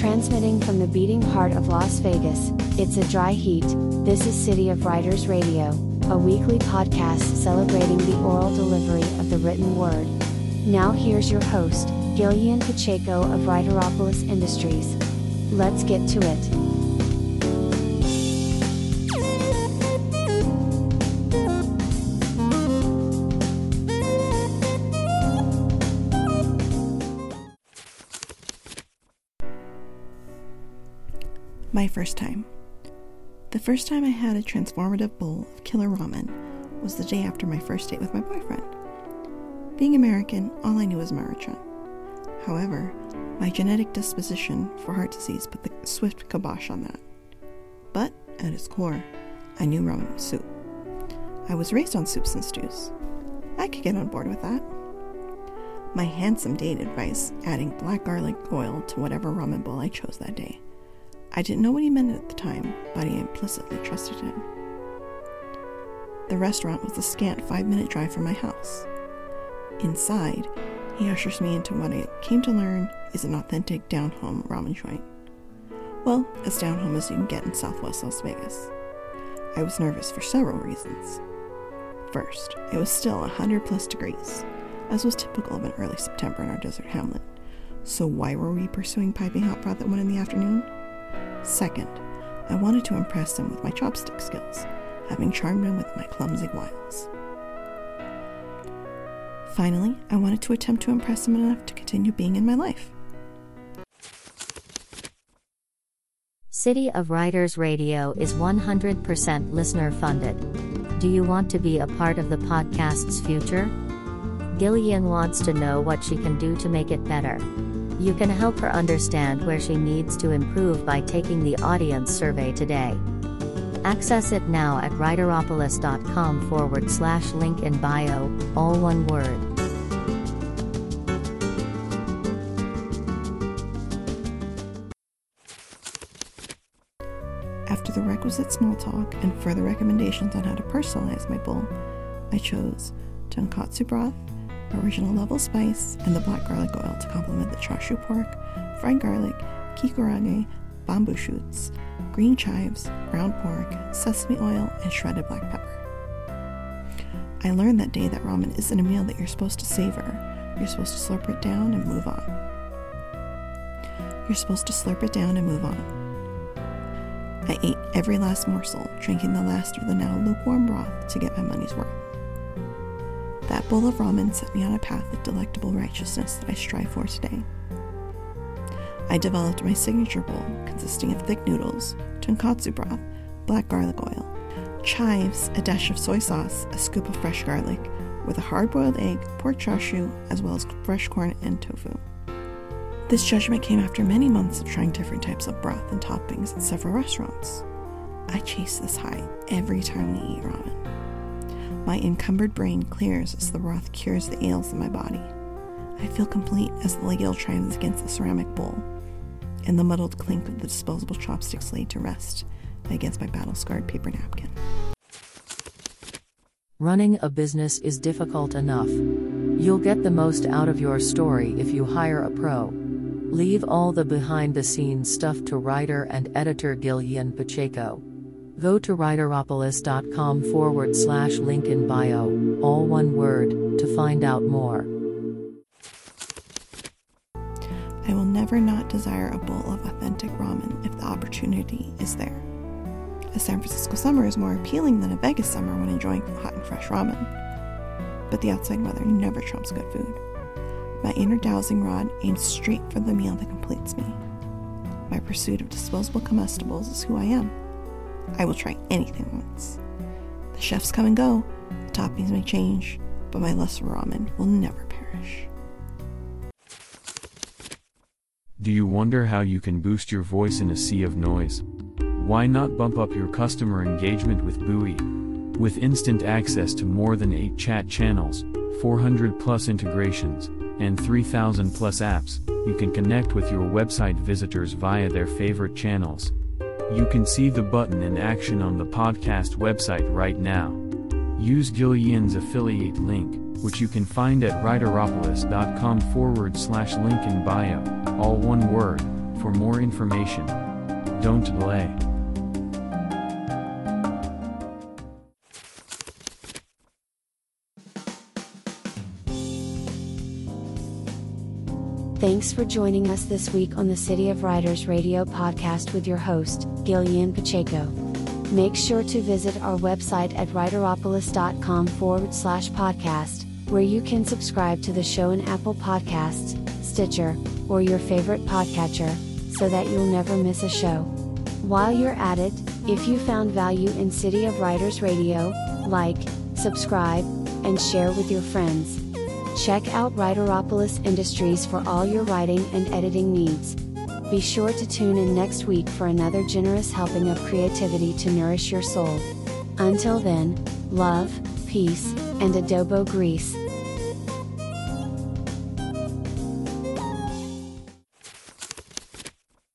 Transmitting from the beating heart of Las Vegas, it's a dry heat. This is City of Writers Radio, a weekly podcast celebrating the oral delivery of the written word. Now here's your host, Gillian Pacheco of Writeropolis Industries. Let's get to it. My first time. The first time I had a transformative bowl of killer ramen was the day after my first date with my boyfriend. Being American, all I knew was Maruchan. However, my genetic disposition for heart disease put the swift kibosh on that. But, at its core, I knew ramen was soup. I was raised on soups and stews. I could get on board with that. My handsome date advised adding black garlic oil to whatever ramen bowl I chose that day. I didn't know what he meant at the time, but I implicitly trusted him. The restaurant was a scant five minute drive from my house. Inside, he ushers me into what I came to learn is an authentic down home ramen joint. Well, as down home as you can get in southwest Las Vegas. I was nervous for several reasons. First, it was still 100 plus degrees, as was typical of an early September in our desert hamlet. So, why were we pursuing piping hot broth at 1 in the afternoon? Second, I wanted to impress him with my chopstick skills, having charmed him with my clumsy wiles. Finally, I wanted to attempt to impress him enough to continue being in my life. City of Writers Radio is 100% listener funded. Do you want to be a part of the podcast's future? Gillian wants to know what she can do to make it better. You can help her understand where she needs to improve by taking the audience survey today. Access it now at writeropolis.com forward slash link in bio, all one word. After the requisite small talk and further recommendations on how to personalize my bowl, I chose tonkatsu broth, original level spice, and the black garlic oil to complement the chashu pork, fried garlic, kikurage, bamboo shoots, green chives, ground pork, sesame oil, and shredded black pepper. I learned that day that ramen isn't a meal that you're supposed to savor. You're supposed to slurp it down and move on. You're supposed to slurp it down and move on. I ate every last morsel, drinking the last of the now lukewarm broth to get my money's worth. Bowl of ramen set me on a path of delectable righteousness that I strive for today. I developed my signature bowl consisting of thick noodles, tonkatsu broth, black garlic oil, chives, a dash of soy sauce, a scoop of fresh garlic, with a hard boiled egg, pork chashu, as well as fresh corn and tofu. This judgment came after many months of trying different types of broth and toppings at several restaurants. I chase this high every time we eat ramen. My encumbered brain clears as the broth cures the ails in my body. I feel complete as the ladle chimes against the ceramic bowl, and the muddled clink of the disposable chopsticks laid to rest against my battle scarred paper napkin. Running a business is difficult enough. You'll get the most out of your story if you hire a pro. Leave all the behind the scenes stuff to writer and editor Gillian Pacheco. Go to writeropolis.com forward slash link in bio, all one word, to find out more. I will never not desire a bowl of authentic ramen if the opportunity is there. A San Francisco summer is more appealing than a Vegas summer when enjoying hot and fresh ramen. But the outside weather never trumps good food. My inner dowsing rod aims straight for the meal that completes me. My pursuit of disposable comestibles is who I am. I will try anything once. The chefs come and go, the toppings may change, but my lust for ramen will never perish. Do you wonder how you can boost your voice in a sea of noise? Why not bump up your customer engagement with Buoy? With instant access to more than 8 chat channels, 400 plus integrations, and 3000 plus apps, you can connect with your website visitors via their favorite channels. You can see the button in action on the podcast website right now. Use Gillian's affiliate link, which you can find at writeropolis.com forward slash link in bio, all one word, For more information, don't delay. Thanks for joining us this week on the City of Writers Radio podcast with your host, Gillian Pacheco. Make sure to visit our website at writeropolis.com forward slash podcast, where you can subscribe to the show in Apple Podcasts, Stitcher, or your favorite podcatcher, so that you'll never miss a show. While you're at it, if you found value in City of Writers Radio, like, subscribe, and share with your friends. Check out Writeropolis Industries for all your writing and editing needs. Be sure to tune in next week for another generous helping of creativity to nourish your soul. Until then, love, peace, and adobo grease.